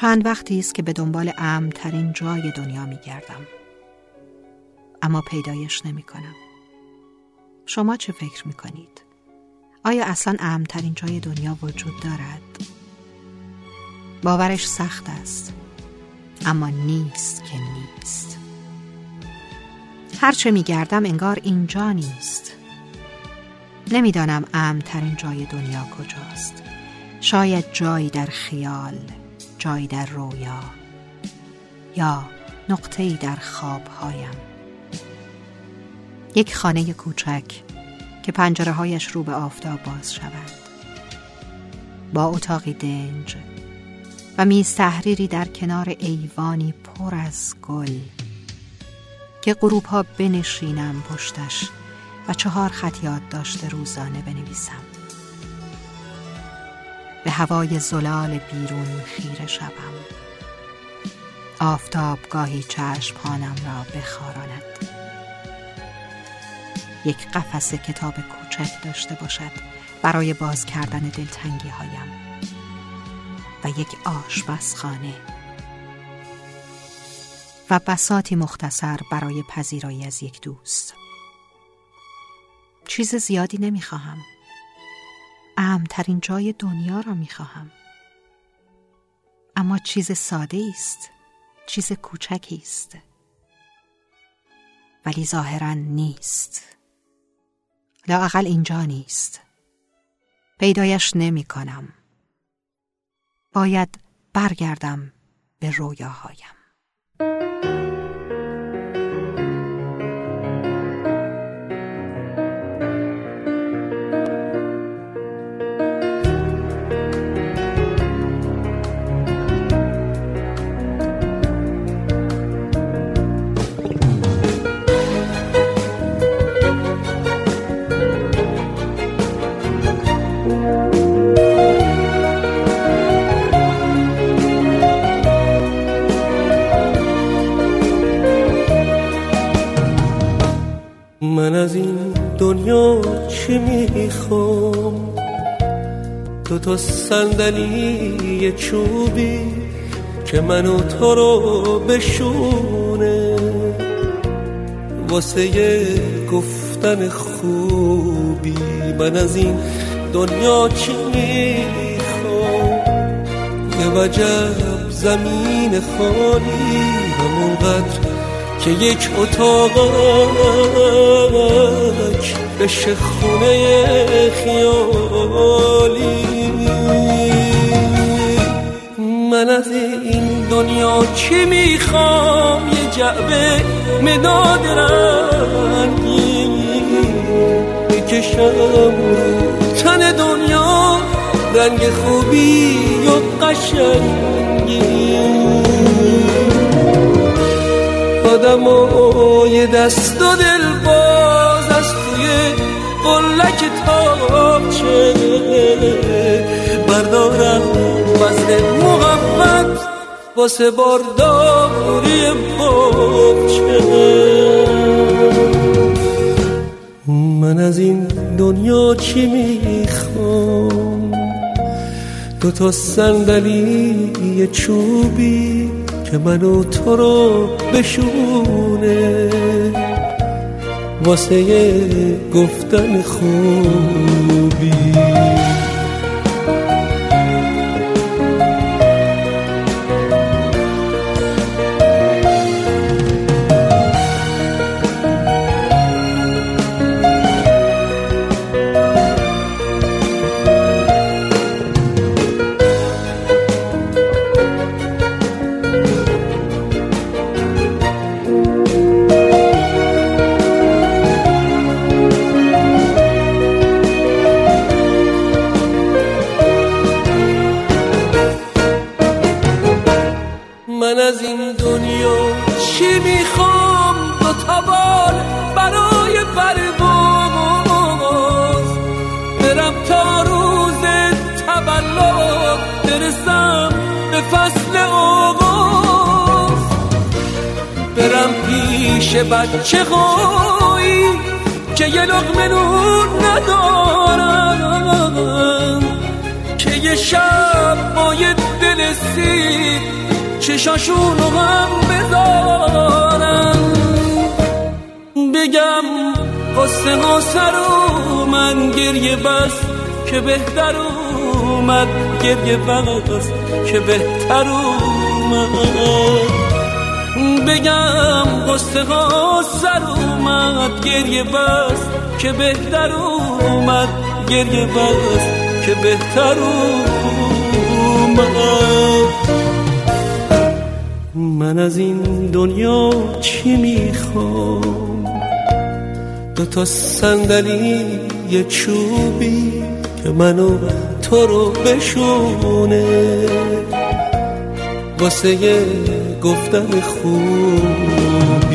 چند وقتی است که به دنبال امترین جای دنیا می گردم. اما پیدایش نمی کنم. شما چه فکر می کنید؟ آیا اصلا امترین جای دنیا وجود دارد؟ باورش سخت است اما نیست که نیست هرچه می گردم انگار اینجا نیست نمی‌دانم امترین جای دنیا کجاست شاید جایی در خیال جایی در رویا یا نقطه‌ای در خوابهایم. یک خانه کوچک که پنجره هایش رو به آفتاب باز شود. با اتاقی دنج و میز تحریری در کنار ایوانی پر از گل که غروب ها بنشینم پشتش و چهار خط یاد داشته روزانه بنویسم. به هوای زلال بیرون خیره شوم. آفتاب گاهی چشمهانم را بخاراند. یک قفس کتاب کوچک داشته باشد برای باز کردن دلتنگی هایم و یک آشپزخانه و بساتی مختصر برای پذیرایی از یک دوست. چیز زیادی نمی‌خواهم. امترین جای دنیا را می‌خواهم اما چیز ساده است چیز کوچکی است ولی ظاهرا نیست. لاقل اینجا نیست. پیدایش نمی کنم. باید برگردم به رویاهایم. من از این دنیا چی می‌خوام؟ دو تا صندلی چوبی که منو تو رو بشونه. واسه گفتن خوبی من از این دنیا چی می‌خوام؟ یه وجب زمین خالی همونقدر که یک اتاقک بشه خونه خیالی. من از این دنیا چی می‌خوام؟ یه جعبه مداد رنگی بکشم. تن دنیا رنگ خوبی و قشنگی. آدم و یه دست و دل باز از توی قلک تاچه بردارم وزن محبت واسه بارداری باچه من از این دنیا چی می‌خوام؟ دو تا صندلی چوبی که منو تو رو بشونه واسه گفتن خوبی. دنیا چی می‌خوام دو تا بار برای پرواز برم تا روز تولد برسم به فصل آغاز. برم پیش بچه خواهی که یه لغمه نور ندارم که یه شب باید دل سیر چشاشونو هم بذارم بگم قصه قصه رو من گریه بس که بهتر اومد. گریه بس که بهتر اومد. بگم قصه قصه رو اومد. گریه بس که بهتر اومد. گریه بس که بهتر اومد. من از این دنیا چی می‌خوام؟ دو تا صندلی یه چوبی که منو تو رو بشونه. واسه گفتن خوب